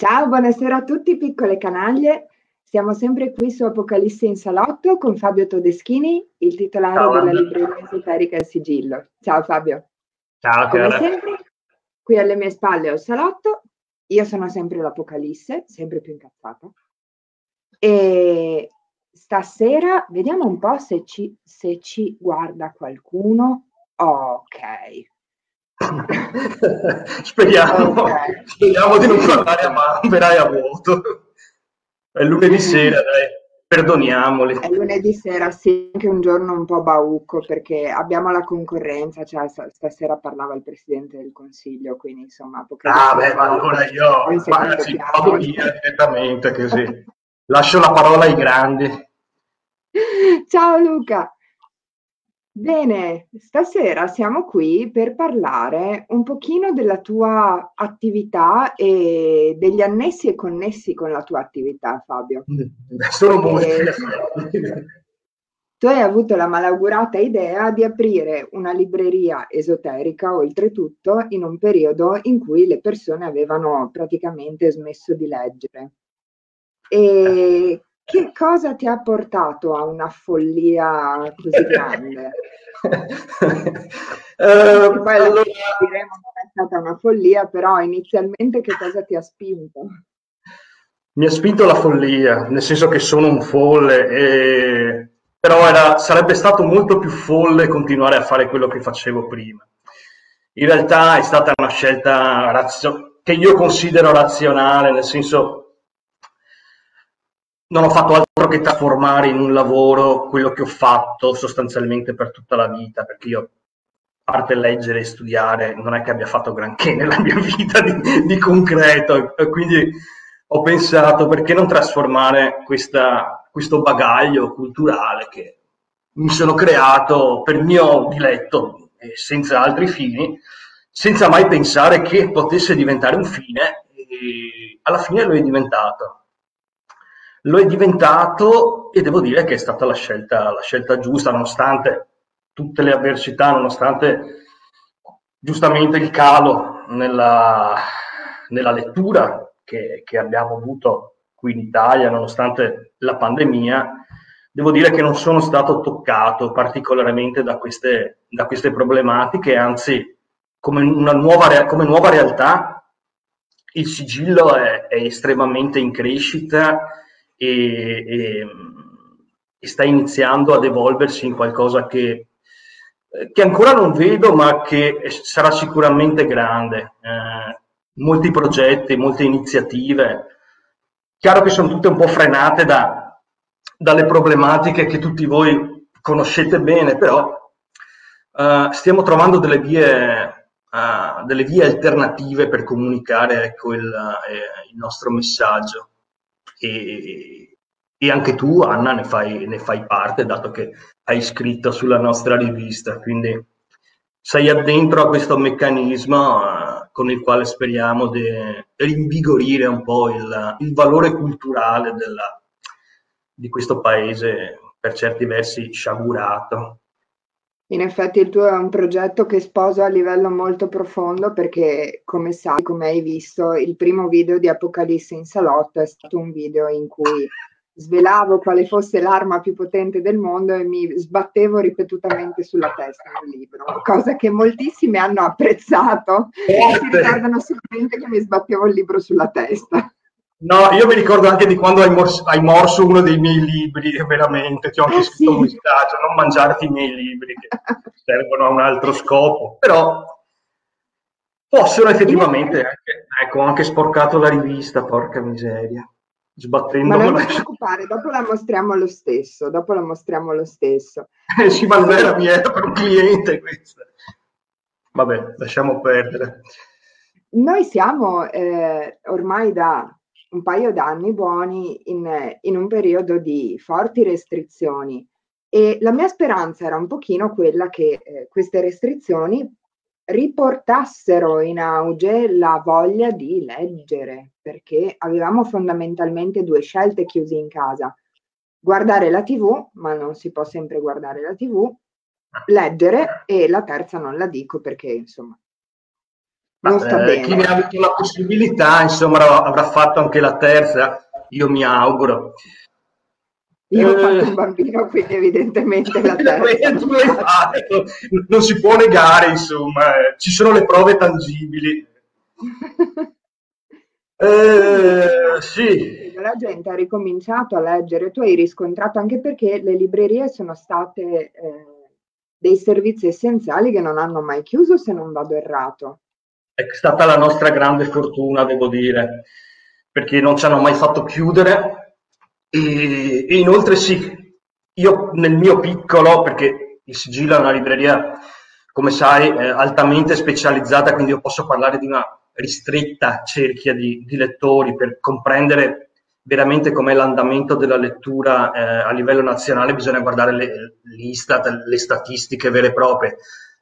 Ciao, buonasera a tutti piccole canaglie. Siamo sempre qui su Apocalisse in salotto con Fabio Todeschini, il titolare Ciao, della Anna. libreria esoterica Il Sigillo. Ciao Fabio. Ciao Come sempre, qui alle mie spalle ho il salotto. Io sono sempre l'Apocalisse, sempre più incazzata. E stasera vediamo un po' se ci, se ci guarda qualcuno. Ok, speriamo, okay. speriamo di non guardare a Mambera e a vuoto. È lunedì sera, dai, perdoniamoli. È lunedì sera, sì, anche un giorno un po' baucco perché abbiamo la concorrenza, cioè stasera parlava il Presidente del Consiglio, quindi insomma... Ah beh, ma allora io ragazzi, vado via direttamente così. Lascio la parola ai grandi. Ciao Luca! Bene, stasera siamo qui per parlare un pochino della tua attività e degli annessi e connessi con la tua attività, Fabio. Sono molti. Tu hai avuto la malaugurata idea di aprire una libreria esoterica, oltretutto, in un periodo in cui le persone avevano praticamente smesso di leggere. E che cosa ti ha portato a una follia così grande? uh, poi allora... diremo che è stata una follia, però inizialmente che cosa ti ha spinto? Mi ha spinto la follia, nel senso che sono un folle, e... però era, sarebbe stato molto più folle continuare a fare quello che facevo prima. In realtà è stata una scelta razio... che io considero razionale, nel senso non ho fatto altro che trasformare in un lavoro quello che ho fatto sostanzialmente per tutta la vita, perché io, a parte leggere e studiare, non è che abbia fatto granché nella mia vita di, di concreto, e quindi ho pensato perché non trasformare questa, questo bagaglio culturale che mi sono creato per mio diletto e senza altri fini, senza mai pensare che potesse diventare un fine, e alla fine lo è diventato lo è diventato e devo dire che è stata la scelta, la scelta giusta, nonostante tutte le avversità, nonostante giustamente il calo nella, nella lettura che, che, abbiamo avuto qui in Italia, nonostante la pandemia, devo dire che non sono stato toccato particolarmente da queste, da queste problematiche, anzi come, nuova, come nuova realtà il sigillo è, è estremamente in crescita e, e, e sta iniziando ad evolversi in qualcosa che, che, ancora non vedo, ma che sarà sicuramente grande. Eh, molti progetti, molte iniziative, chiaro che sono tutte un po' frenate da, dalle problematiche che tutti voi conoscete bene, però eh, stiamo trovando delle vie, uh, delle vie alternative per comunicare ecco, il, eh, il nostro messaggio e, e anche tu, Anna, ne fai, ne fai parte, dato che hai scritto sulla nostra rivista, quindi sei addentro a questo meccanismo uh, con il quale speriamo di rinvigorire un po' il, il valore culturale della, di questo paese per certi versi sciagurato. In effetti il tuo è un progetto che sposa a livello molto profondo perché, come sai, come hai visto, il primo video di Apocalisse in salotto è stato un video in cui svelavo quale fosse l'arma più potente del mondo e mi sbattevo ripetutamente sulla testa nel libro, cosa che moltissimi hanno apprezzato e si ricordano sicuramente che mi sbattevo il libro sulla testa. No, io mi ricordo anche di quando hai morso, hai morso uno dei miei libri, veramente, ti ho anche eh, scritto sì. un messaggio, non mangiarti i miei libri che servono a un altro scopo, però possono effettivamente anche, ecco, ho anche sporcato la rivista, porca miseria, sbattendo. Ma non ti preoccupare, dopo la mostriamo lo stesso, dopo la mostriamo lo stesso. Eh sì, ma non era mia, era per un cliente questa. Vabbè, lasciamo perdere. Noi siamo eh, ormai da un paio d'anni buoni in, in un periodo di forti restrizioni e la mia speranza era un pochino quella che eh, queste restrizioni riportassero in auge la voglia di leggere, perché avevamo fondamentalmente due scelte chiusi in casa. Guardare la TV, ma non si può sempre guardare la TV, leggere e la terza non la dico perché insomma non sta eh, bene. Chi ne ha avuto la possibilità, insomma, avrà fatto anche la terza, io mi auguro. Io ho fatto un bambino, quindi evidentemente la terza. non si può negare, insomma, eh, ci sono le prove tangibili. eh, sì. La gente ha ricominciato a leggere, tu hai riscontrato anche perché le librerie sono state eh, dei servizi essenziali che non hanno mai chiuso, se non vado errato. È stata la nostra grande fortuna, devo dire, perché non ci hanno mai fatto chiudere e, e inoltre sì, io nel mio piccolo, perché il sigillo è una libreria, come sai, altamente specializzata, quindi io posso parlare di una ristretta cerchia di, di lettori per comprendere veramente com'è l'andamento della lettura eh, a livello nazionale, bisogna guardare le, l'Istat, le statistiche vere e proprie.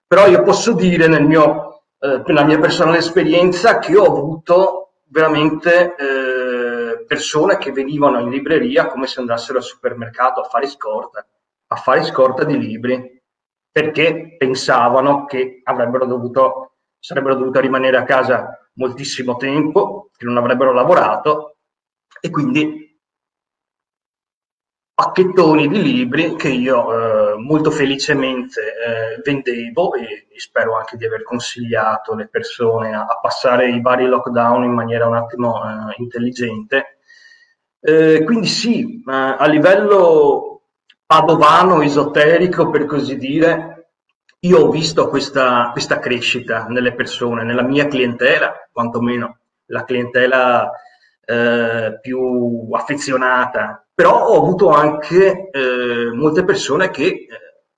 Però io posso dire nel mio, eh, nella mia personale esperienza che ho avuto veramente eh, persone che venivano in libreria come se andassero al supermercato a fare scorta, a fare scorta di libri, perché pensavano che avrebbero dovuto, sarebbero dovuti rimanere a casa moltissimo tempo, che non avrebbero lavorato e quindi pacchettoni di libri che io eh, molto felicemente eh, vendevo e, e, spero anche di aver consigliato le persone a, a, passare i vari lockdown in maniera un attimo eh, intelligente. Eh, quindi sì, a livello padovano, esoterico per così dire, io ho visto questa, questa crescita nelle persone, nella mia clientela, quantomeno la clientela eh, più affezionata, però ho avuto anche eh, molte persone che eh,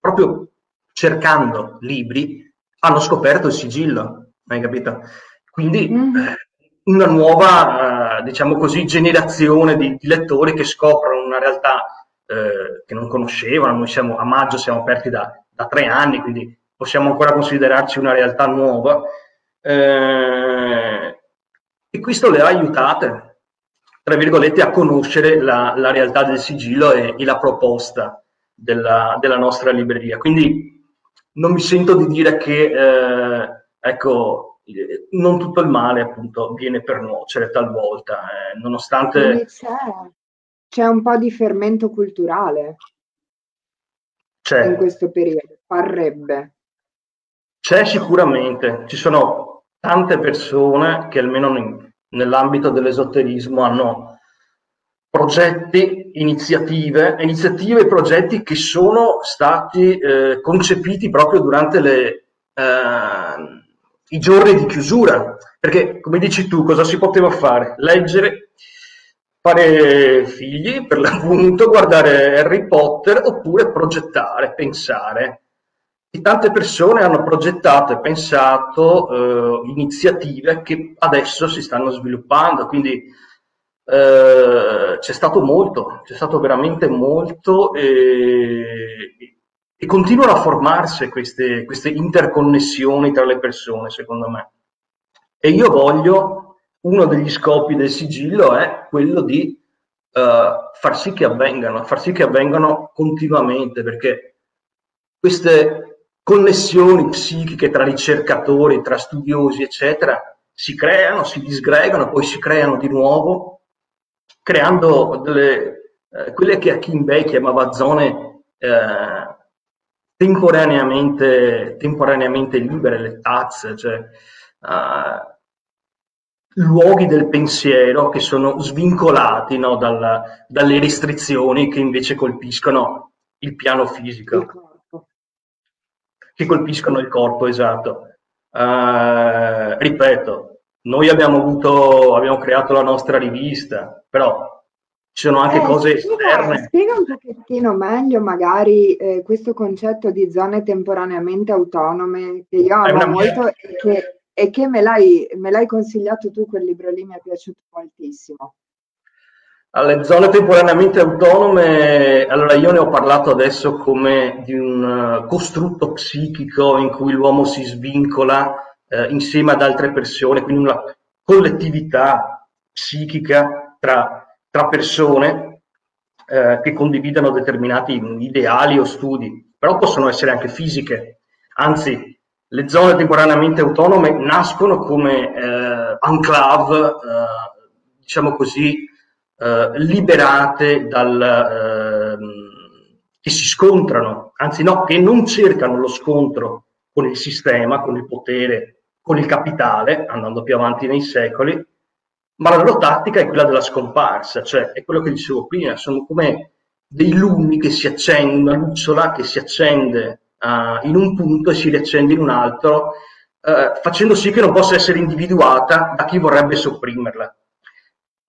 proprio cercando libri hanno scoperto il sigillo, hai capito? Quindi mm. una nuova, eh, diciamo così, generazione di, di, lettori che scoprono una realtà eh, che non conoscevano, noi siamo a maggio siamo aperti da, da tre anni, quindi possiamo ancora considerarci una realtà nuova. Eh, e questo le ha aiutate, tra virgolette, a conoscere la, la realtà del sigillo e, e la proposta della, della, nostra libreria. Quindi non mi sento di dire che, eh, ecco, non tutto il male appunto viene per nuocere talvolta, eh, nonostante... C'è, c'è un po' di fermento culturale c'è. in questo periodo, parrebbe. C'è sicuramente, ci sono tante persone che almeno in, nell'ambito dell'esoterismo hanno progetti, iniziative, iniziative e progetti che sono stati eh, concepiti proprio durante le, eh, i giorni di chiusura. Perché, come dici tu, cosa si poteva fare? Leggere, fare figli, per l'appunto, guardare Harry Potter oppure progettare, pensare tante persone hanno progettato e pensato eh, iniziative che adesso si stanno sviluppando, quindi eh, c'è stato molto, c'è stato veramente molto e, e continuano a formarsi queste, queste interconnessioni tra le persone, secondo me. E io voglio, uno degli scopi del sigillo è quello di uh, far sì che avvengano, far sì che avvengano continuamente, perché queste connessioni psichiche tra ricercatori, tra studiosi, eccetera, si creano, si disgregano, poi si creano di nuovo, creando delle, eh, quelle che a Bay chiamava zone eh, temporaneamente, temporaneamente, libere, le taz, cioè eh, luoghi del pensiero che sono svincolati no, dal, dalle restrizioni che invece colpiscono il piano fisico che colpiscono il corpo, esatto. Uh, ripeto, noi abbiamo avuto, abbiamo creato la nostra rivista, però ci sono anche eh, cose spiega, esterne. Spiega un pochettino meglio magari eh, questo concetto di zone temporaneamente autonome che io amo molto e che, e che me, l'hai, me l'hai consigliato tu, quel libro lì mi è piaciuto moltissimo. Alle zone temporaneamente autonome, allora io ne ho parlato adesso come di un uh, costrutto psichico in cui l'uomo si svincola uh, insieme ad altre persone, quindi una collettività psichica tra, tra persone uh, che condividono determinati ideali o studi, però possono essere anche fisiche, anzi le zone temporaneamente autonome nascono come eh, enclave, eh, diciamo così, eh, liberate dal, ehm, che si scontrano, anzi no, che non cercano lo scontro con il sistema, con il potere, con il capitale, andando più avanti nei secoli, ma la loro tattica è quella della scomparsa, cioè è quello che dicevo prima, sono come dei lumi che si accendono, una lucciola che si accende uh, in un punto e si riaccende in un altro, uh, facendo sì che non possa essere individuata da chi vorrebbe sopprimerla.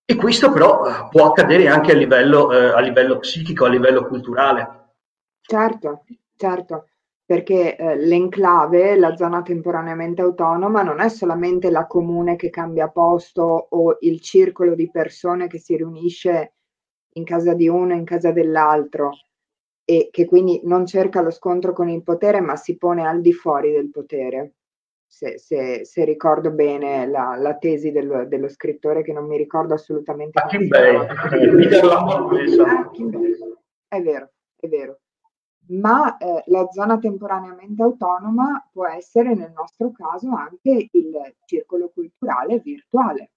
E questo però uh, può accadere anche a livello, a livello psichico, a livello culturale. Certo, certo perché eh, l'enclave, la zona temporaneamente autonoma, non è solamente la comune che cambia posto o il circolo di persone che si riunisce in casa di uno in casa dell'altro e che quindi non cerca lo scontro con il potere ma si pone al di fuori del potere. Se, se, se ricordo bene la, la tesi dello, dello, scrittore che non mi ricordo assolutamente. Kim Bay, È vero, è vero ma eh, la zona temporaneamente autonoma può essere nel nostro caso anche il circolo culturale virtuale.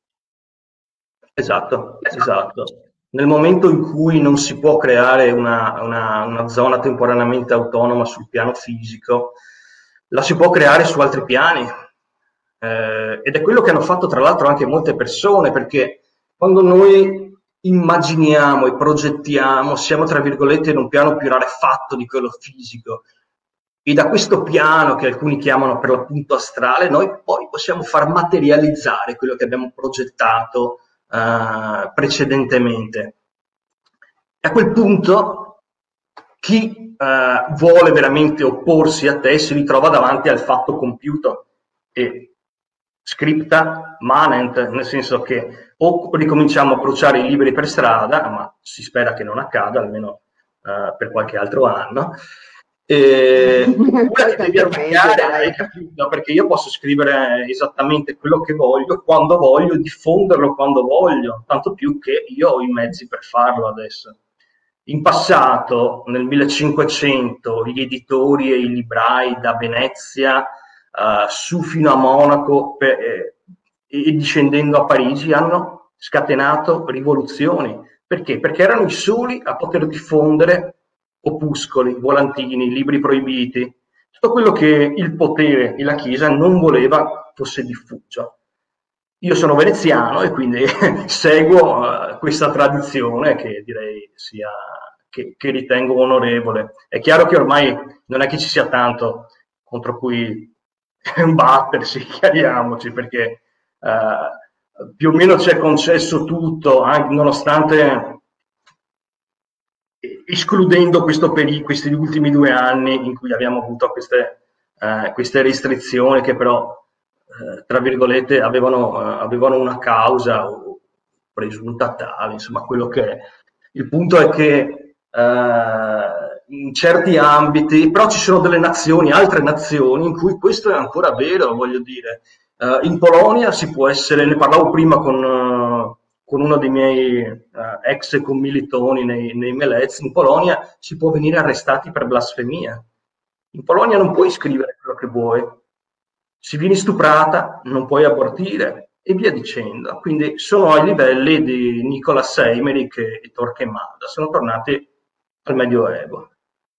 Esatto, esatto. Nel momento in cui non si può creare una, una, una zona temporaneamente autonoma sul piano fisico, la si può creare su altri piani. Eh, ed è quello che hanno fatto tra l'altro anche molte persone, perché quando noi immaginiamo e progettiamo, siamo tra virgolette in un piano più rarefatto di quello fisico. E da questo piano, che alcuni chiamano per l'appunto astrale, noi poi possiamo far materializzare quello che abbiamo progettato uh, precedentemente. E a quel punto chi uh, vuole veramente opporsi a te si ritrova davanti al fatto compiuto e scripta manent, nel senso che o ricominciamo a bruciare i libri per strada, ma si spera che non accada, almeno uh, per qualche altro anno, e, devi attaccare, hai capito? Perché io posso scrivere esattamente quello che voglio, quando voglio, diffonderlo quando voglio, tanto più che io ho i mezzi per farlo adesso. In passato, nel 1500, gli editori e i librai da Venezia uh, su fino a Monaco per, eh, e discendendo a Parigi hanno scatenato rivoluzioni. Perché? Perché erano i soli a poter diffondere opuscoli, volantini, libri proibiti, tutto quello che il potere e la Chiesa non voleva fosse diffuso. Io sono veneziano e quindi seguo uh, questa tradizione che direi sia, che, che, ritengo onorevole. È chiaro che ormai non è che ci sia tanto contro cui battersi, chiariamoci, perché uh, più o meno ci è concesso tutto, anche nonostante escludendo peri- questi ultimi due anni in cui abbiamo avuto queste, uh, queste restrizioni che però, uh, tra virgolette, avevano, avevano una causa presunta tale, insomma, quello che è. Il punto è che in certi ambiti, però ci sono delle nazioni, altre nazioni, in cui questo è ancora vero, voglio dire. In Polonia si può essere, ne parlavo prima con, con uno dei miei uh, ex commilitoni nei, nei Melez, in Polonia si può venire arrestati per blasfemia. In Polonia non puoi scrivere quello che vuoi. Se vieni stuprata non puoi abortire e via dicendo. Quindi sono ai livelli di Nicola Seymerich e Torquemada, sono tornati al Medioevo.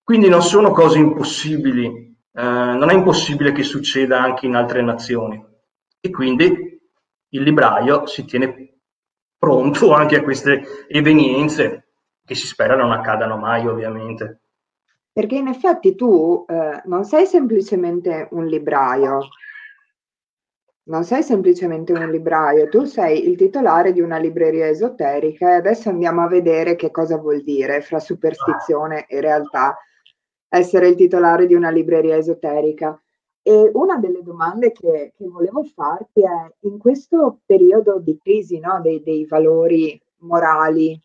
Quindi non sono cose impossibili, eh, non è impossibile che succeda anche in altre nazioni. E quindi il libraio si tiene pronto anche a queste evenienze che si spera non accadano mai, ovviamente. Perché in effetti tu eh, non sei semplicemente un libraio, non sei semplicemente un libraio, tu sei il titolare di una libreria esoterica e adesso andiamo a vedere che cosa vuol dire fra superstizione e realtà essere il titolare di una libreria esoterica. E una delle domande che, che volevo farti è, in questo periodo di crisi no, dei, dei, valori morali,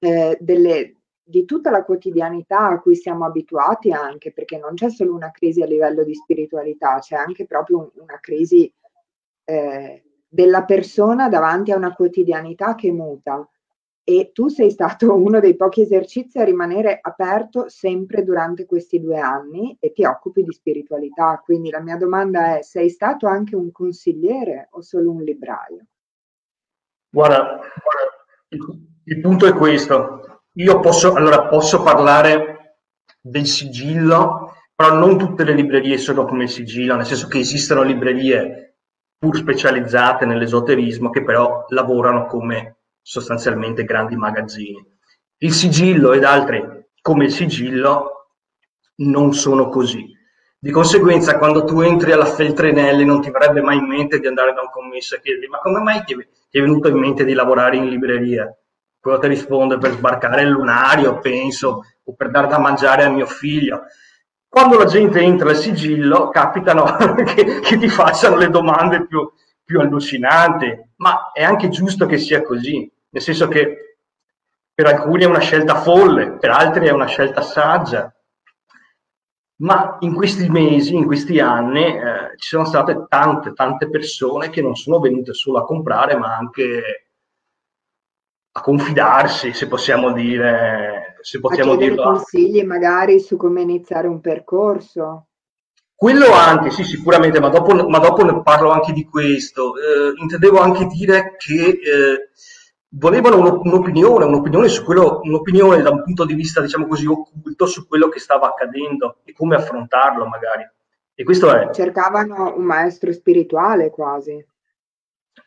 eh, delle, di tutta la quotidianità a cui siamo abituati anche, perché non c'è solo una crisi a livello di spiritualità, c'è anche proprio una crisi eh, della persona davanti a una quotidianità che muta. e tu sei stato uno dei pochi esercizi a rimanere aperto sempre durante questi due anni e ti occupi di spiritualità. Quindi la mia domanda è, sei stato anche un consigliere o solo un libraio? Guarda, guarda il, punto è questo. Io posso, allora, posso parlare del sigillo, però non tutte le librerie sono come il sigillo, nel senso che esistono librerie pur specializzate nell'esoterismo che però lavorano come sostanzialmente grandi magazzini. Il sigillo ed altri come il sigillo non sono così. Di conseguenza, quando tu entri alla Feltrinelli non ti verrebbe mai in mente di andare da un commesso e chiedergli ma come mai ti è venuto in mente di lavorare in libreria? Quello ti risponde per sbarcare il lunario, penso, o per dare da mangiare a mio figlio. Quando la gente entra al sigillo, capitano che, che ti facciano le domande più, più allucinanti, ma è anche giusto che sia così nel senso che per alcuni è una scelta folle, per altri è una scelta saggia, ma in questi mesi, in questi anni, eh, ci sono state tante, tante persone che non sono venute solo a comprare, ma anche a confidarsi, se possiamo dire. Se possiamo a dirlo. consigli magari su come iniziare un percorso. Quello anche, sì, sicuramente, ma dopo, ma dopo ne parlo anche di questo. Eh, intendevo anche dire che eh, volevano un'opinione, un'opinione su quello, un'opinione da un punto di vista, diciamo così, occulto su quello che stava accadendo e come affrontarlo magari. E questo è... Cercavano un maestro spirituale quasi.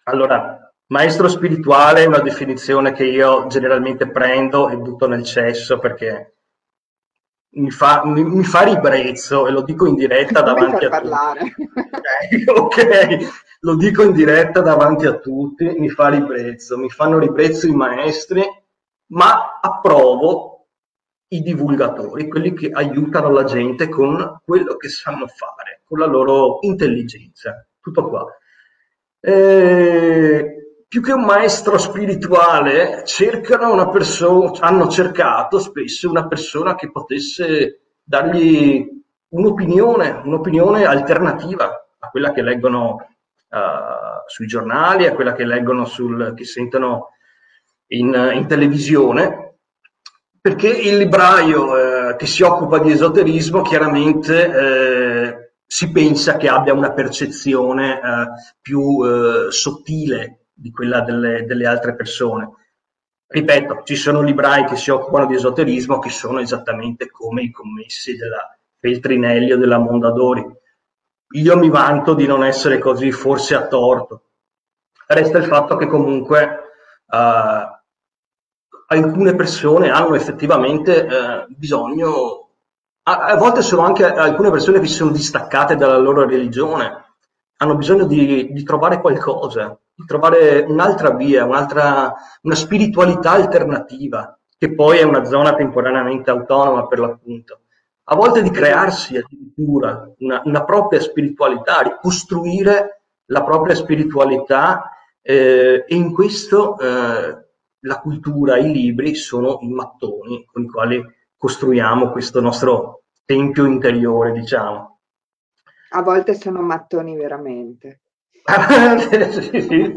Allora, maestro spirituale è una definizione che io generalmente prendo e butto nel cesso perché mi fa, mi, mi fa ribrezzo e lo dico in diretta davanti a parlare. tutti. ok, ok lo dico in diretta davanti a tutti, mi fa ribrezzo, mi fanno ribrezzo i maestri, ma approvo i divulgatori, quelli che aiutano la gente con quello che sanno fare, con la loro intelligenza. Tutto qua. Eh, più che un maestro spirituale, cercano una persona, hanno cercato spesso una persona che potesse dargli un'opinione, un'opinione alternativa a quella che leggono uh, sui giornali, a quella che leggono, sul, che sentono in, in televisione, perché il libraio eh, che si occupa di esoterismo chiaramente eh, si pensa che abbia una percezione eh, più eh, sottile di quella delle, delle, altre persone. Ripeto, ci sono librai che si occupano di esoterismo che sono esattamente come i commessi della Feltrinelli o della Mondadori io mi vanto di non essere così, forse a torto. Resta il fatto che comunque uh, alcune persone hanno effettivamente uh, bisogno, a, a, volte sono anche alcune persone che si sono distaccate dalla loro religione, hanno bisogno di, di trovare qualcosa, di trovare un'altra via, un'altra, una spiritualità alternativa, che poi è una zona temporaneamente autonoma per l'appunto a volte di crearsi addirittura una, una propria spiritualità, ricostruire la propria spiritualità eh, e in questo eh, la cultura, i libri sono i mattoni con i quali costruiamo questo nostro tempio interiore, diciamo. A volte sono mattoni veramente. sì, sì.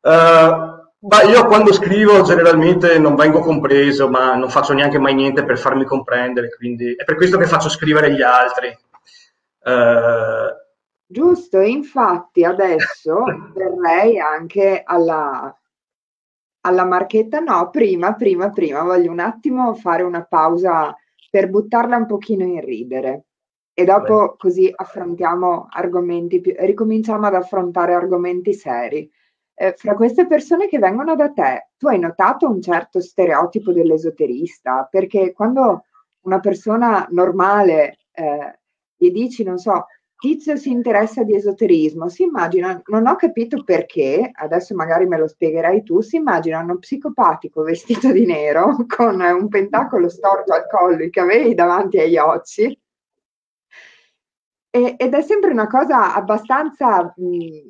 Uh, ma io quando scrivo generalmente non vengo compreso, ma non faccio neanche mai niente per farmi comprendere, quindi è per questo che faccio scrivere gli altri. Uh... Giusto, infatti adesso verrei anche alla, alla marchetta, no, prima, prima, prima, voglio un attimo fare una pausa per buttarla un pochino in ridere e dopo così affrontiamo argomenti più, ricominciamo ad affrontare argomenti seri eh, fra queste persone che vengono da te, tu hai notato un certo stereotipo dell'esoterista? Perché quando una persona normale eh, gli dici, non so, Tizio si interessa di esoterismo, si immagina, non ho capito perché, adesso magari me lo spiegherai tu, si immagina uno psicopatico vestito di nero con un pentacolo storto al collo che avevi davanti agli occhi. E, ed è sempre una cosa abbastanza mh,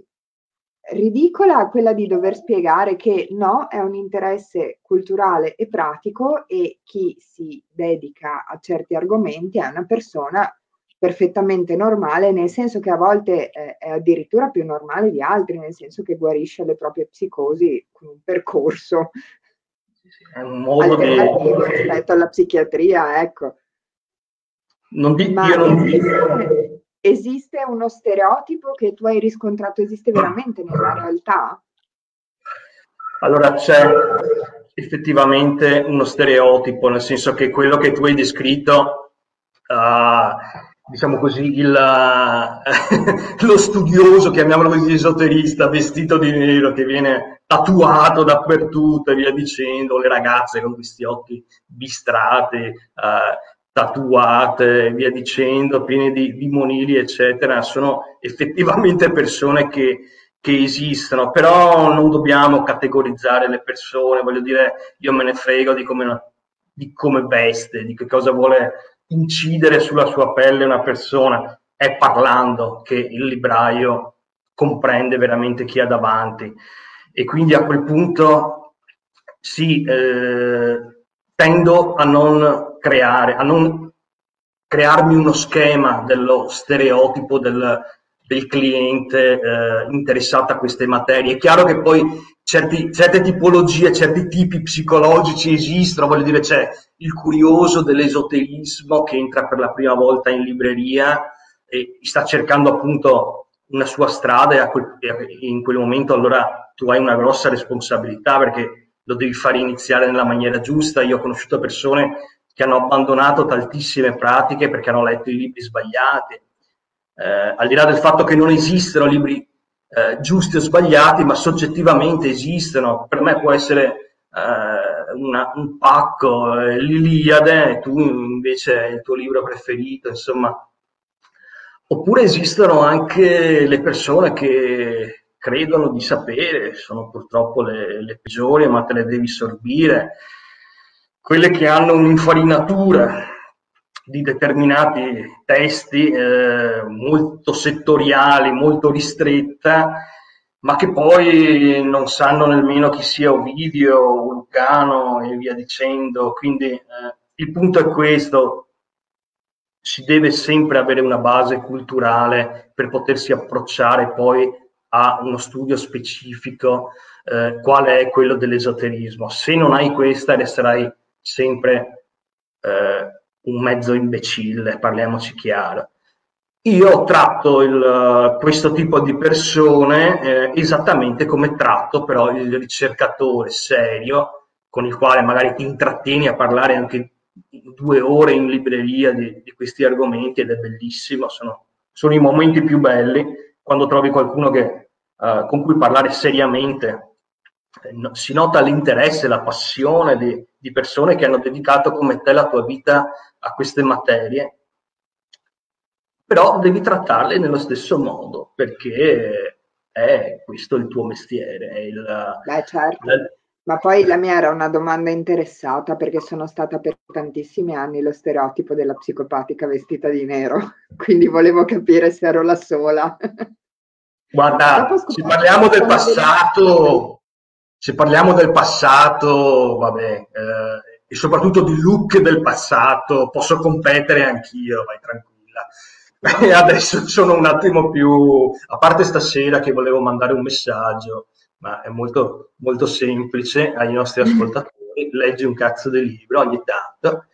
ridicola quella di dover spiegare che no, è un interesse culturale e pratico e chi si dedica a certi argomenti è una persona perfettamente normale, nel senso che a volte è, è addirittura più normale di altri, nel senso che guarisce le proprie psicosi con un percorso è un modo di... rispetto alla psichiatria, ecco. Non di, Ma io non esiste, esiste uno stereotipo che tu hai riscontrato, esiste veramente nella realtà? Allora c'è effettivamente uno stereotipo, nel senso che quello che tu hai descritto uh, diciamo così, il, lo studioso, chiamiamolo così, esoterista, vestito di nero, che viene tatuato dappertutto e via dicendo, le ragazze con questi occhi bistrati, eh, tatuate e via dicendo, piene di, di monili, eccetera, sono effettivamente persone che, che esistono, però non dobbiamo categorizzare le persone, voglio dire, io me ne frego di come, di come veste, di che cosa vuole incidere sulla sua pelle una persona, è parlando che il libraio comprende veramente chi ha davanti. E quindi a quel punto sì, eh, tendo a non creare, a non crearmi uno schema dello stereotipo del, del cliente eh, interessato a queste materie. È chiaro che poi certi, certe tipologie, certi tipi psicologici esistono, voglio dire c'è il curioso dell'esoterismo che entra per la prima volta in libreria e sta cercando appunto una sua strada e quel, in quel momento allora tu hai una grossa responsabilità perché lo devi fare iniziare nella maniera giusta. Io ho conosciuto persone che hanno abbandonato tantissime pratiche perché hanno letto i libri sbagliati. Eh, al di là del fatto che non esistono libri eh, giusti o sbagliati, ma soggettivamente esistono. Per me può essere eh, una, un pacco, eh, l'Iliade, tu invece il tuo libro preferito, insomma. Oppure esistono anche le persone che credono di sapere, sono purtroppo le, le peggiori, ma te le devi sorbire. Quelle che hanno un'infarinatura, di determinati testi eh, molto settoriali, molto ristretta, ma che poi non sanno nemmeno chi sia Ovidio, Vulcano e via dicendo. Quindi eh, il punto è questo, si deve sempre avere una base culturale per potersi approcciare poi a uno studio specifico, eh, quale è quello dell'esoterismo. Se non hai questa resterai sempre eh, un mezzo imbecille, parliamoci chiaro. Io tratto il, questo tipo di persone eh, esattamente come tratto però il ricercatore serio, con il quale magari ti intrattieni a parlare anche due ore in libreria di, di questi argomenti ed è bellissimo, sono, sono, i momenti più belli quando trovi qualcuno che, uh, con cui parlare seriamente si nota l'interesse, la passione di, di, persone che hanno dedicato come te la tua vita a queste materie, però devi trattarle nello stesso modo perché è questo il tuo mestiere. È il, Beh, certo. La... Ma poi la mia era una domanda interessata perché sono stata per tantissimi anni lo stereotipo della psicopatica vestita di nero, quindi volevo capire se ero la sola. Guarda, se parliamo del passato, se parliamo del passato, vabbè, eh, e soprattutto di look del passato, posso competere anch'io, vai tranquilla. E adesso sono un attimo più, a parte stasera che volevo mandare un messaggio, ma è molto, molto semplice ai nostri ascoltatori, leggi un cazzo di libro ogni tanto.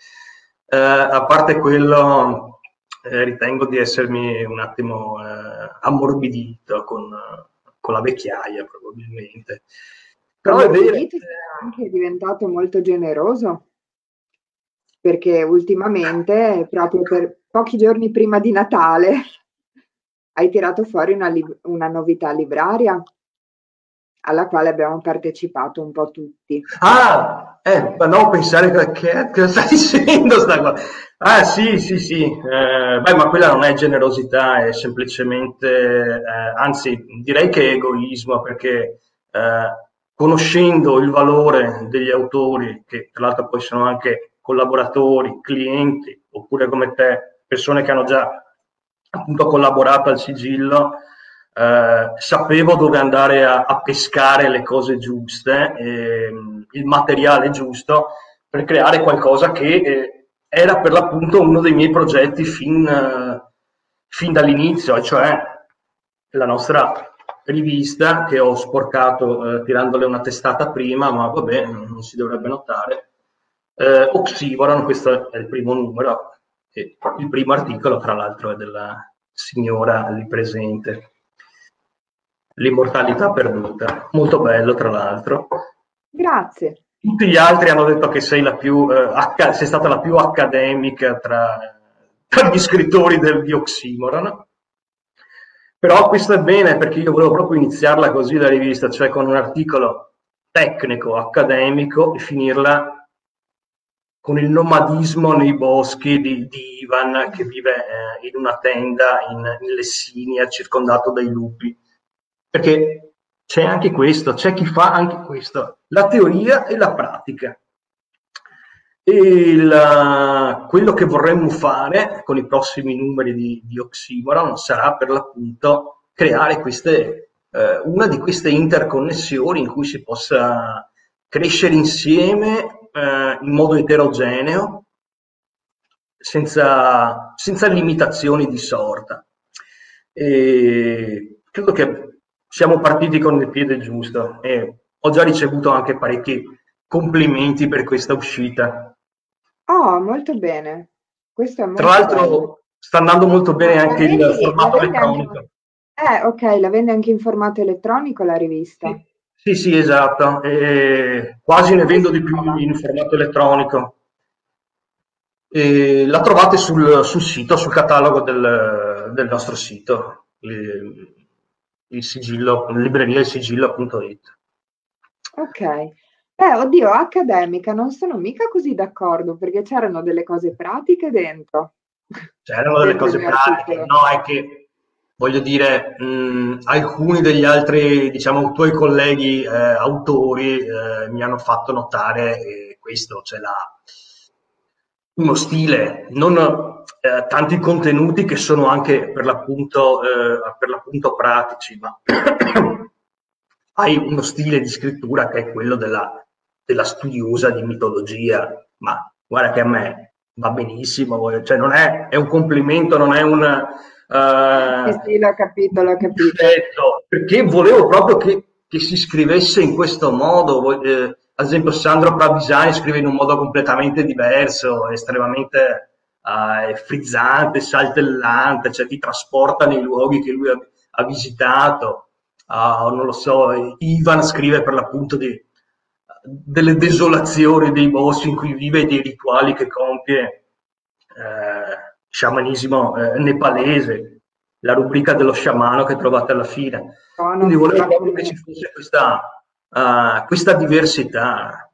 Eh, a parte quello, eh, ritengo di essermi un attimo eh, ammorbidito con, con la vecchiaia probabilmente. Però è vero. Sei anche diventato molto generoso perché ultimamente, proprio per pochi giorni prima di Natale, hai tirato fuori una, una novità libraria alla quale abbiamo partecipato un po' tutti. Ah, eh, ma no, pensare che, che stai dicendo sta cosa. Ah, sì, sì, sì. Eh, beh, ma quella non è generosità, è semplicemente, eh, anzi, direi che è egoismo, perché eh, conoscendo il valore degli autori, che tra l'altro poi sono anche collaboratori, clienti, oppure come te, persone che hanno già appunto collaborato al sigillo, eh, sapevo dove andare a, a, pescare le cose giuste, eh, il materiale giusto per creare qualcosa che eh, era per l'appunto uno dei miei progetti fin, fin dall'inizio, cioè la nostra rivista che ho sporcato eh, tirandole una testata prima, ma vabbè, non si dovrebbe notare. Eh, Oxymoron, questo è il primo numero, e il primo articolo, tra l'altro, è della signora lì presente. L'immortalità perduta, molto bello, tra l'altro. Grazie. Tutti gli altri hanno detto che sei, la più, eh, acca- sei stata la più accademica tra, tra gli scrittori del, di Oxymoron. Però questo è bene perché io volevo proprio iniziarla così la rivista, cioè con un articolo tecnico, accademico e finirla con il nomadismo nei boschi di, di Ivan che vive eh, in una tenda in, in Lessinia circondato dai lupi. Perché c'è anche questo, c'è chi fa anche questo, la teoria e la pratica. Il, quello che vorremmo fare con i prossimi numeri di, di Oxymoron sarà per l'appunto creare queste, eh, una di queste interconnessioni in cui si possa crescere insieme eh, in modo eterogeneo, senza, senza limitazioni di sorta. E credo che siamo partiti con il piede giusto e ho già ricevuto anche parecchi complimenti per questa uscita. Oh, molto bene. Questo è molto Tra l'altro bello. sta andando molto bene anche il vendi, la formato elettronico. anche... Eh, ok, la vende anche in formato elettronico la rivista. Sì, sì, esatto. E quasi ne vendo di più in formato elettronico. E la trovate sul, sul sito, sul catalogo del, del nostro sito, il, il sigillo, libreria il sigillo.it. Ok. Eh, oddio, accademica, non sono mica così d'accordo perché c'erano delle cose pratiche dentro. C'erano delle cose pratiche, articolo. no, è che voglio dire, mh, alcuni degli altri, diciamo, tuoi colleghi eh, autori eh, mi hanno fatto notare eh, questo, cioè la, uno stile, non eh, tanti contenuti che sono anche per l'appunto, eh, per l'appunto pratici, ma hai uno stile di scrittura che è quello della, della studiosa di mitologia, ma guarda che a me va benissimo, cioè non è, è un complimento, non è un... eh, Sì, sì, l'ho capito, l'ho capito. Perfetto, perché volevo proprio che, che si scrivesse in questo modo. Eh, ad esempio, Sandro Pravisani scrive in un modo completamente diverso, estremamente eh, frizzante, saltellante, cioè ti trasporta nei luoghi che lui ha, ha visitato. Ah, non lo so, Ivan scrive per l'appunto di, delle desolazioni dei boschi in cui vive e dei rituali che compie eh, sciamanismo eh, nepalese, la rubrica dello sciamano che trovate alla fine. No, Quindi volevo proprio che ci fosse questa, ah, questa diversità.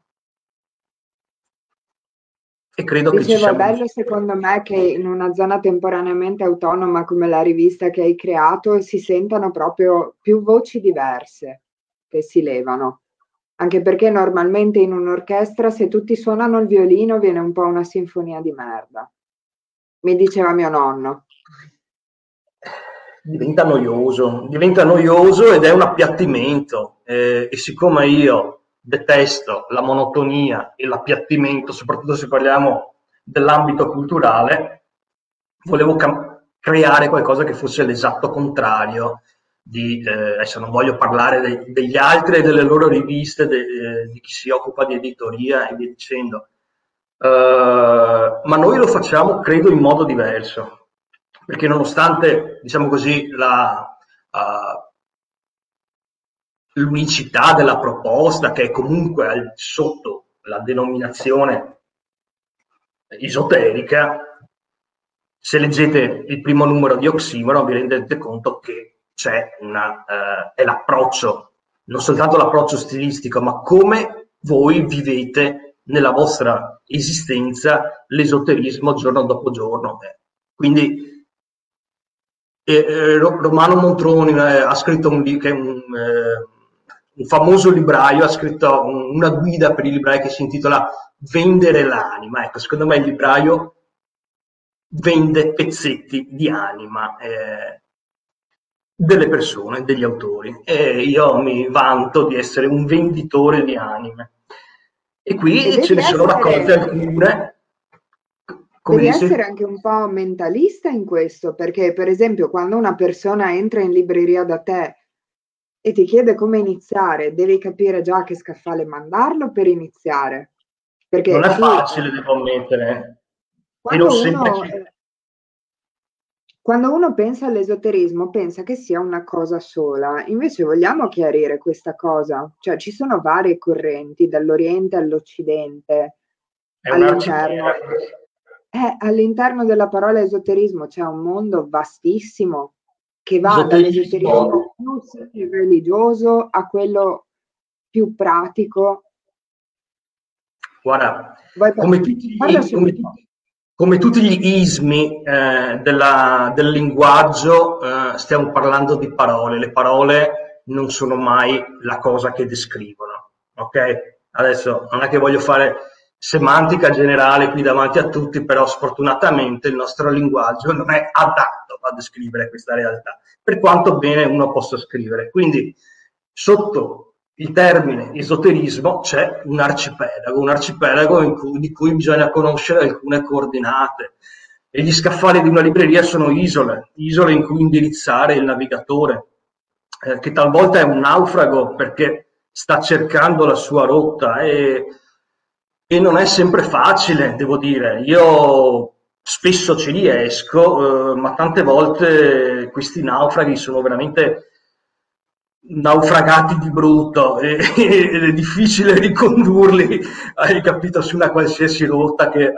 E credo che ci Dicevo, siamo bello secondo me che in una zona temporaneamente autonoma come la rivista che hai creato si sentano proprio più voci diverse che si levano. Anche perché normalmente in un'orchestra se tutti suonano il violino viene un po' una sinfonia di merda. Mi diceva mio nonno. diventa noioso, diventa noioso ed è un appiattimento. eh, e siccome io detesto la monotonia e l'appiattimento, soprattutto se parliamo dell'ambito culturale, volevo cam- creare qualcosa che fosse l'esatto contrario di, eh, adesso non voglio parlare de- degli altri e delle loro riviste, de- eh, di chi si occupa di editoria e via dicendo, Eh, ma noi lo facciamo, credo, in modo diverso, perché nonostante, diciamo così, la, uh, l'unicità della proposta, che è comunque al, sotto la denominazione esoterica, se leggete il primo numero di Oxymoron vi rendete conto che c'è una, uh, è l'approccio, non soltanto l'approccio stilistico, ma come voi vivete nella vostra esistenza l'esoterismo giorno dopo giorno. Quindi eh, Romano Montroni eh, ha scritto un, che un, eh, un, famoso libraio, ha scritto un, una guida per i librai che si intitola Vendere l'anima. Ecco, secondo me il libraio vende pezzetti di anima eh, delle persone, degli autori. E io mi vanto di essere un venditore di anime. E qui Deve ce ne sono essere- raccolte alcune Come Devi dice... essere anche un po' mentalista in questo, perché per esempio quando una persona entra in libreria da te e ti chiede come iniziare, devi capire già che scaffale mandarlo per iniziare. Perché non è facile, devo ammettere. Quando uno, sempre... quando uno pensa all'esoterismo, pensa che sia una cosa sola. Invece vogliamo chiarire questa cosa. Cioè ci sono varie correnti, dall'Oriente all'Occidente, all'interno. Eh, all'interno della parola esoterismo c'è un mondo vastissimo che va dall'esoterismo più religioso a quello più pratico. Guarda, come tutti, come, come tutti, gli ismi eh, della, del linguaggio, eh, stiamo parlando di parole. Le parole non sono mai la cosa che descrivono. Ok? Adesso non è che voglio fare semantica generale qui davanti a tutti, però sfortunatamente il nostro linguaggio non è adatto a descrivere questa realtà, per quanto bene uno possa scrivere. Quindi sotto il termine esoterismo c'è un arcipelago, un arcipelago cui, di cui bisogna conoscere alcune coordinate. E gli scaffali di una libreria sono isole, isole in cui indirizzare il navigatore, eh, che talvolta è un naufrago perché sta cercando la sua rotta e e non è sempre facile, devo dire. Io spesso ci riesco, eh, ma tante volte questi naufraghi sono veramente naufragati di brutto ed è difficile ricondurli, hai capito, su una qualsiasi rotta che ehm,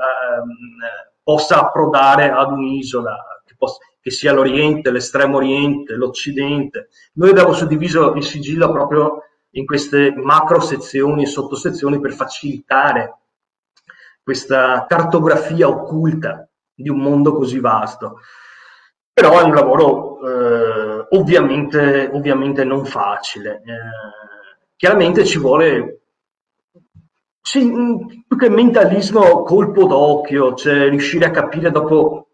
possa approdare ad un'isola, che, possa, che sia l'Oriente, l'Estremo Oriente, l'Occidente. Noi abbiamo suddiviso il sigillo proprio in queste macro sezioni e sottosezioni per facilitare questa cartografia occulta di un mondo così vasto. Però è un lavoro eh, ovviamente, ovviamente, non facile. Eh, chiaramente ci vuole sì, più che mentalismo, colpo d'occhio, cioè riuscire a capire dopo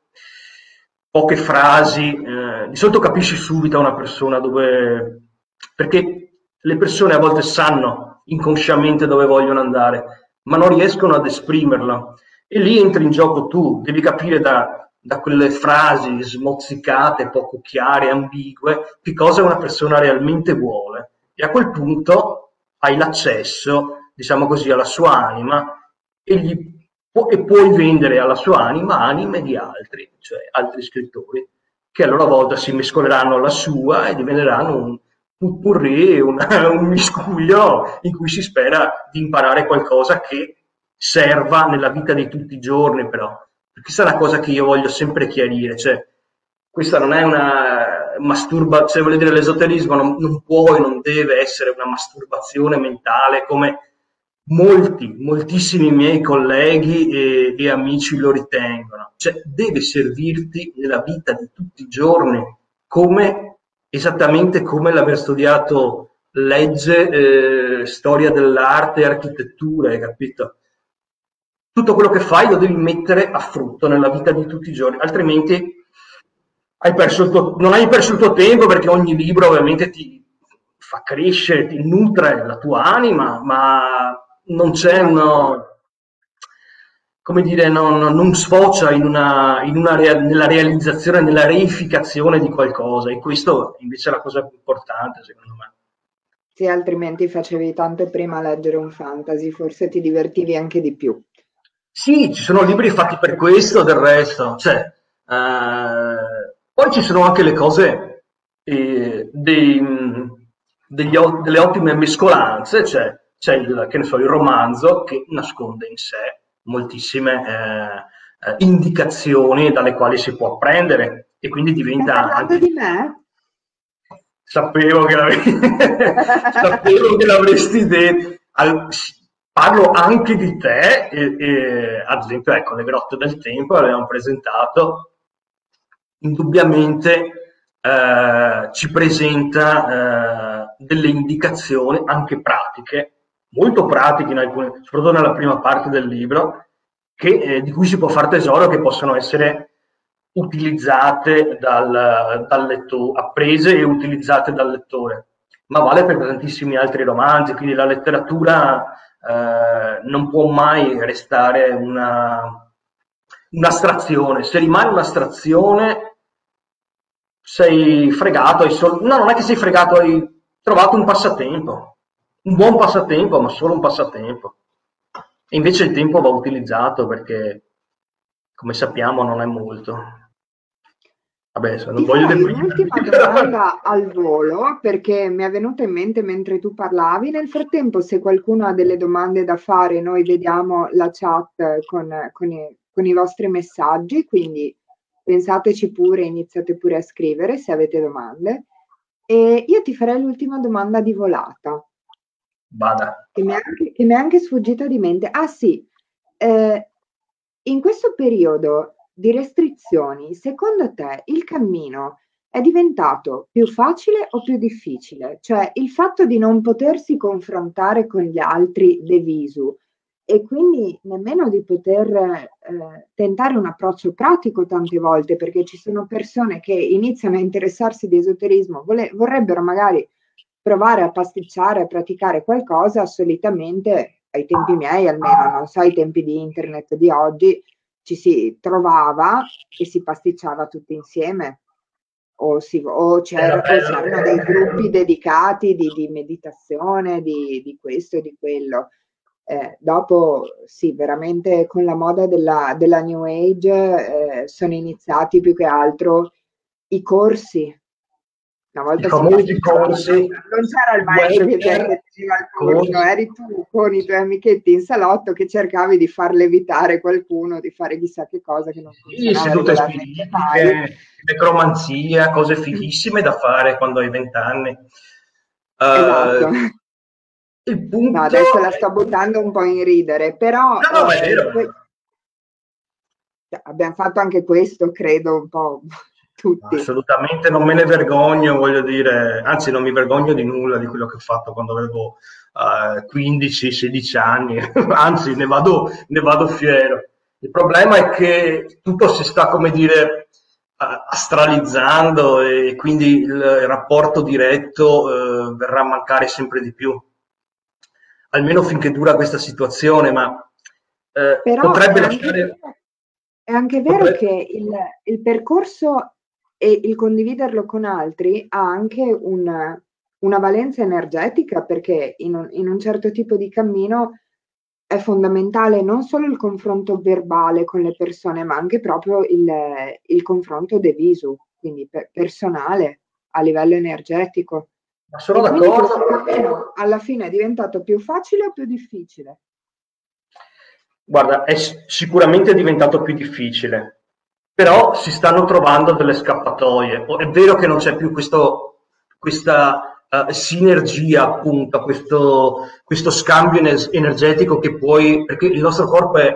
poche frasi. Eh, di solito capisci subito una persona dove... perché le persone a volte sanno inconsciamente dove vogliono andare, ma non riescono ad esprimerla. E lì entri in gioco tu, devi capire da, da quelle frasi smozzicate, poco chiare, ambigue, che cosa una persona realmente vuole. E a quel punto hai l'accesso, diciamo così, alla sua anima e, gli, e puoi vendere alla sua anima anime di altri, cioè altri scrittori, che a loro volta si mescoleranno alla sua e diventeranno un, purpurri, un, un miscuglio in cui si spera di imparare qualcosa che serva nella vita di tutti i giorni, però. Questa è una cosa che io voglio sempre chiarire, cioè, questa non è una masturbazione, cioè, vuol dire l'esoterismo non, non può e non deve essere una masturbazione mentale come molti, moltissimi miei colleghi e, e, amici lo ritengono. Cioè, deve servirti nella vita di tutti i giorni come esattamente come l'aver studiato legge, eh, storia dell'arte, architettura, hai capito? Tutto quello che fai lo devi mettere a frutto nella vita di tutti i giorni, altrimenti hai tuo, non hai perso il tuo tempo perché ogni libro ovviamente ti fa crescere, ti nutre la tua anima, ma non c'è uno, come dire, non, non sfocia in una, in una rea- nella realizzazione, nella reificazione di qualcosa e questo invece è la cosa più importante secondo me. Se altrimenti facevi tanto prima a leggere un fantasy, forse ti divertivi anche di più. Sì, ci sono libri fatti per questo, del resto. Cioè, eh, poi ci sono anche le cose, eh, dei, degli, delle ottime mescolanze, cioè c'è il, so, il romanzo che nasconde in sé moltissime eh, indicazioni dalle quali si può apprendere e quindi diventa anche... di me? Sapevo che, Sapevo che l'avresti detto. Al... Parlo anche di te, e, e, ad esempio, ecco, le grotte del tempo l'abbiamo presentato, indubbiamente eh, ci presenta eh, delle indicazioni anche pratiche molto pratiche, in alcune, soprattutto nella prima parte del libro, che, eh, di cui si può fare tesoro, che possono essere utilizzate dal, dal lettore, apprese e utilizzate dal lettore. Ma vale per tantissimi altri romanzi, quindi la letteratura eh, non può mai restare una, un'astrazione. Se rimane un'astrazione, sei fregato. Sol- no, non è che sei fregato, hai trovato un passatempo, un buon passatempo, ma solo un passatempo. E invece il tempo va utilizzato perché, come sappiamo, non è molto. Vabbè, se non Ti voglio un'ultima domanda al volo perché mi è venuta in mente mentre tu parlavi. Nel frattempo, se qualcuno ha delle domande da fare, noi vediamo la chat con, con, i, con i vostri messaggi, quindi pensateci pure, iniziate pure a scrivere se avete domande. E io ti farei l'ultima domanda di volata. Vada. Che mi è anche, che mi è anche sfuggita di mente. Ah sì, eh, in questo periodo di restrizioni, secondo te il cammino è diventato più facile o più difficile? Cioè il fatto di non potersi confrontare con gli altri de visu e quindi nemmeno di poter eh, tentare un approccio pratico tante volte, perché ci sono persone che iniziano a interessarsi di esoterismo, vole- vorrebbero magari provare a pasticciare, a praticare qualcosa, solitamente ai tempi miei almeno, non so, ai tempi di internet di oggi, ci si trovava e si pasticciava tutti insieme o, si, o, c'era, o c'erano dei gruppi dedicati di, di meditazione, di, di, questo e di quello. Eh, dopo, sì, veramente con la moda della, della New Age eh, sono iniziati più che altro i corsi una volta I famosi corsi. Non c'era il maestro che ti diceva il corso, eri tu con i tuoi amichetti in salotto che cercavi di farle evitare qualcuno, di fare chissà che cosa che non Sì, sedute spiritiche, necromanzia, cose fighissime da fare quando hai vent'anni. Uh, esatto. Il punto... No, adesso la sto buttando un po' in ridere, però... No, no, eh, è vero. Cioè, abbiamo fatto anche questo, credo, un po' tutti. Assolutamente non me ne vergogno, voglio dire, anzi non mi vergogno di nulla di quello che ho fatto quando avevo uh, eh, 15-16 anni, anzi ne vado, ne vado fiero. Il problema è che tutto si sta, come dire, astralizzando e quindi il rapporto diretto uh, verrà a mancare sempre di più. Almeno finché dura questa situazione, ma uh, potrebbe è lasciare... È anche vero potrebbe... che il, il percorso e il condividerlo con altri ha anche un, una valenza energetica perché in un, in un certo tipo di cammino è fondamentale non solo il confronto verbale con le persone, ma anche proprio il, il confronto de visu, quindi per, personale a livello energetico. Ma sono d'accordo. Alla fine è diventato più facile o più difficile? Guarda, è sicuramente diventato più difficile, però si stanno trovando delle scappatoie. È vero che non c'è più questo, questa uh, sinergia, appunto, questo, questo scambio energetico che puoi, perché il nostro corpo è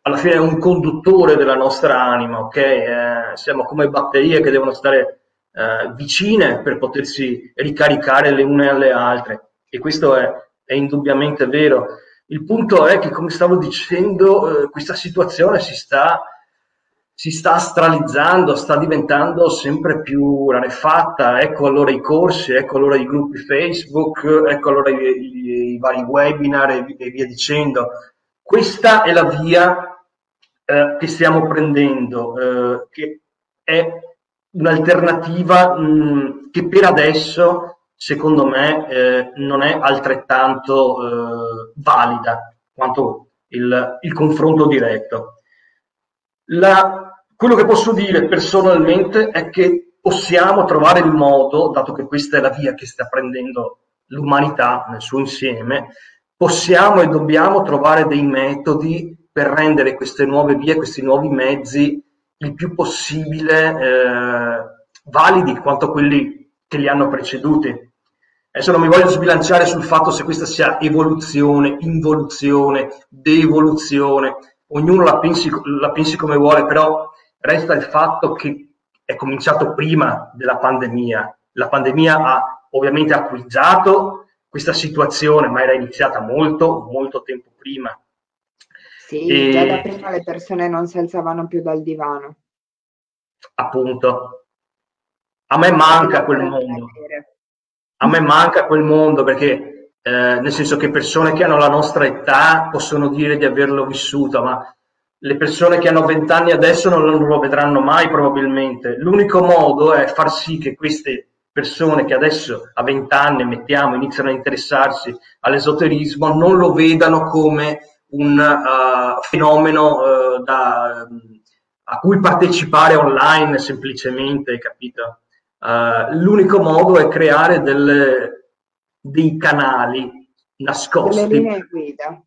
alla fine un conduttore della nostra anima, ok? Eh, siamo come batterie che devono stare eh, vicine per potersi ricaricare le une alle altre e questo è, è indubbiamente vero. Il punto è che, come stavo dicendo, eh, questa situazione si sta si sta astralizzando, sta diventando sempre più rarefatta. Ecco allora i corsi, ecco allora i gruppi Facebook, ecco allora i, i, i vari webinar e, e, via dicendo. Questa è la via eh, che stiamo prendendo, eh, che è un'alternativa mh, che per adesso, secondo me, eh, non è altrettanto eh, valida quanto il, il confronto diretto. La, quello che posso dire personalmente è che possiamo trovare il modo, dato che questa è la via che sta prendendo l'umanità nel suo insieme, possiamo e dobbiamo trovare dei metodi per rendere queste nuove vie, questi nuovi mezzi il più possibile eh, validi quanto quelli che li hanno preceduti. Adesso non mi voglio sbilanciare sul fatto se questa sia evoluzione, involuzione, devoluzione, ognuno la pensi, la pensi come vuole, però Resta il fatto che è cominciato prima della pandemia. La pandemia ha ovviamente acquizzato questa situazione, ma era iniziata molto, molto tempo prima. Sì, e... già da prima le persone non si alzavano più dal divano. Appunto. A me manca quel mondo. A me manca quel mondo perché, eh, nel senso che persone che hanno la nostra età possono dire di averlo vissuto, ma le persone che hanno 20 anni adesso non lo vedranno mai probabilmente. L'unico modo è far sì che queste persone che adesso a 20 anni, mettiamo, iniziano a interessarsi all'esoterismo, non lo vedano come un uh, fenomeno uh, da, a cui partecipare online semplicemente, capito? Uh, l'unico modo è creare delle, dei canali nascosti. Delle linee guida.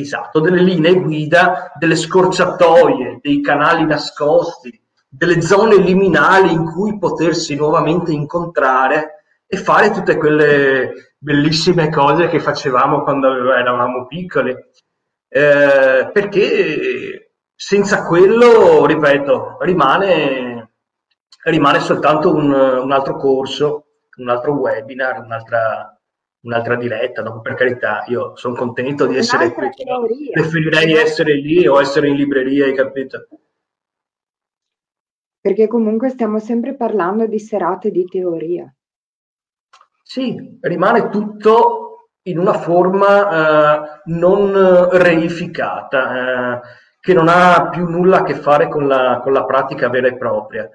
Esatto, delle linee guida, delle scorciatoie, dei canali nascosti, delle zone liminali in cui potersi nuovamente incontrare e fare tutte quelle bellissime cose che facevamo quando eravamo piccoli. Eh, perché senza quello, ripeto, rimane, rimane soltanto un, un altro corso, un altro webinar, un'altra, un'altra diretta, dopo per carità, io sono contento di essere qui, preferirei essere lì o essere in libreria, hai capito? Perché comunque stiamo sempre parlando di serate di teoria. Sì, rimane tutto in una forma eh, non reificata, eh, che non ha più nulla a che fare con la, con la pratica vera e propria.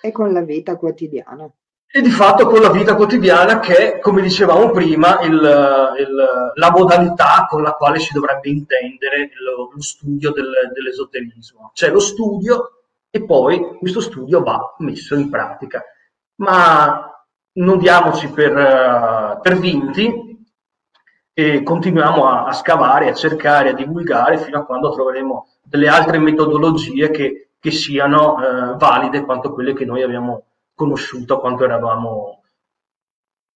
E con la vita quotidiana. E di fatto con la vita quotidiana che come dicevamo prima, il, il, la modalità con la quale si dovrebbe intendere lo, lo studio del, dell'esoterismo. Cioè lo studio e poi questo studio va messo in pratica. Ma non diamoci per, uh, per vinti e continuiamo a, a, scavare, a cercare, a divulgare fino a quando troveremo delle altre metodologie che, che siano uh, valide quanto quelle che noi abbiamo conosciuto quando eravamo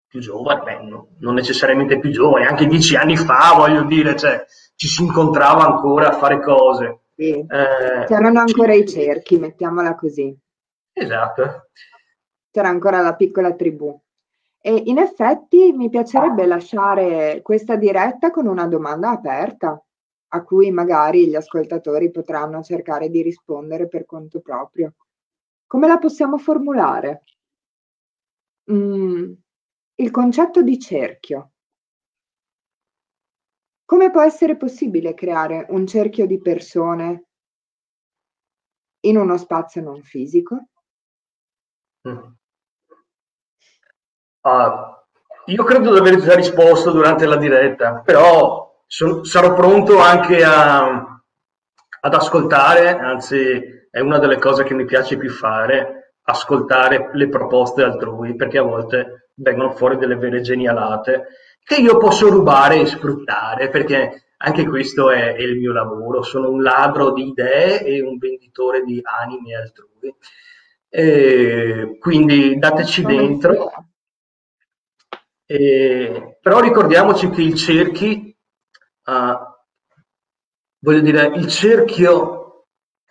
più giovani, Beh, no, non necessariamente più giovani, anche dieci anni fa, voglio dire, cioè, ci si incontrava ancora a fare cose. Sì. Eh, C'erano ancora i cerchi, mettiamola così. Esatto. C'era ancora la piccola tribù. E in effetti mi piacerebbe lasciare questa diretta con una domanda aperta a cui magari gli ascoltatori potranno cercare di rispondere per conto proprio. Come la possiamo formulare? Mm, il concetto di cerchio. Come può essere possibile creare un cerchio di persone in uno spazio non fisico? Mm. Uh, io credo di aver già risposto durante la diretta, però son, sarò pronto anche a, ad ascoltare, anzi è una delle cose che mi piace più fare, ascoltare le proposte altrui, perché a volte vengono fuori delle vere genialate che io posso rubare e sfruttare, perché anche questo è, è, il mio lavoro, sono un ladro di idee e un venditore di anime altrui. E quindi dateci dentro. E, però ricordiamoci che il cerchi, uh, voglio dire, il cerchio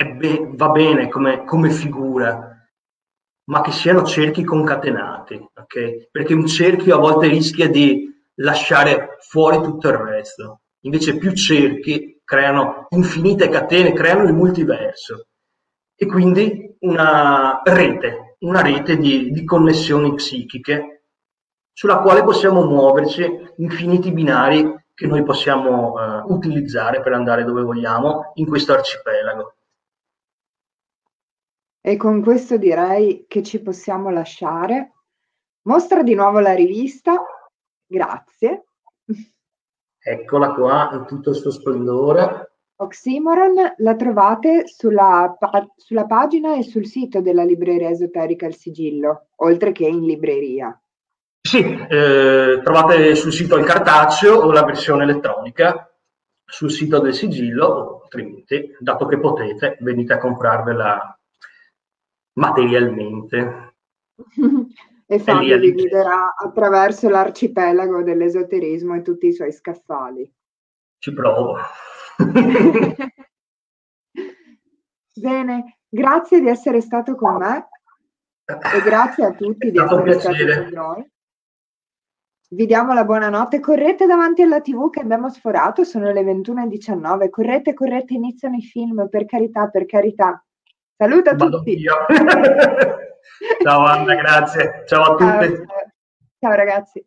be- va bene come, come figura, ma che siano cerchi concatenati, ok? Perché un cerchio a volte rischia di lasciare fuori tutto il resto. Invece più cerchi creano infinite catene, creano il multiverso e quindi una rete, una rete di, di connessioni psichiche sulla quale possiamo muoverci infiniti binari che noi possiamo uh, utilizzare per andare dove vogliamo in questo arcipelago. E con questo direi che ci possiamo lasciare. Mostra di nuovo la rivista Grazie. Eccola qua in tutto il suo splendore. Oxymoron la trovate sulla, sulla, pagina e sul sito della libreria esoterica Il Sigillo, oltre che in libreria. Sì, eh, trovate sul sito il cartaceo o la versione elettronica sul sito del Sigillo, altrimenti, dato che potete, venite a comprarvela materialmente. e Fabio vi guiderà attraverso l'arcipelago dell'esoterismo e tutti i suoi scaffali. Ci provo. Bene, grazie di essere stato con me e grazie a tutti di essere stati con noi. Vi diamo la buonanotte, correte davanti alla tv che abbiamo sforato, sono le 21.19, correte, correte, iniziano i film, per carità, per carità. Saluta a tutti. Ciao Anna, grazie. Ciao a tutti. Ciao, ciao ragazzi.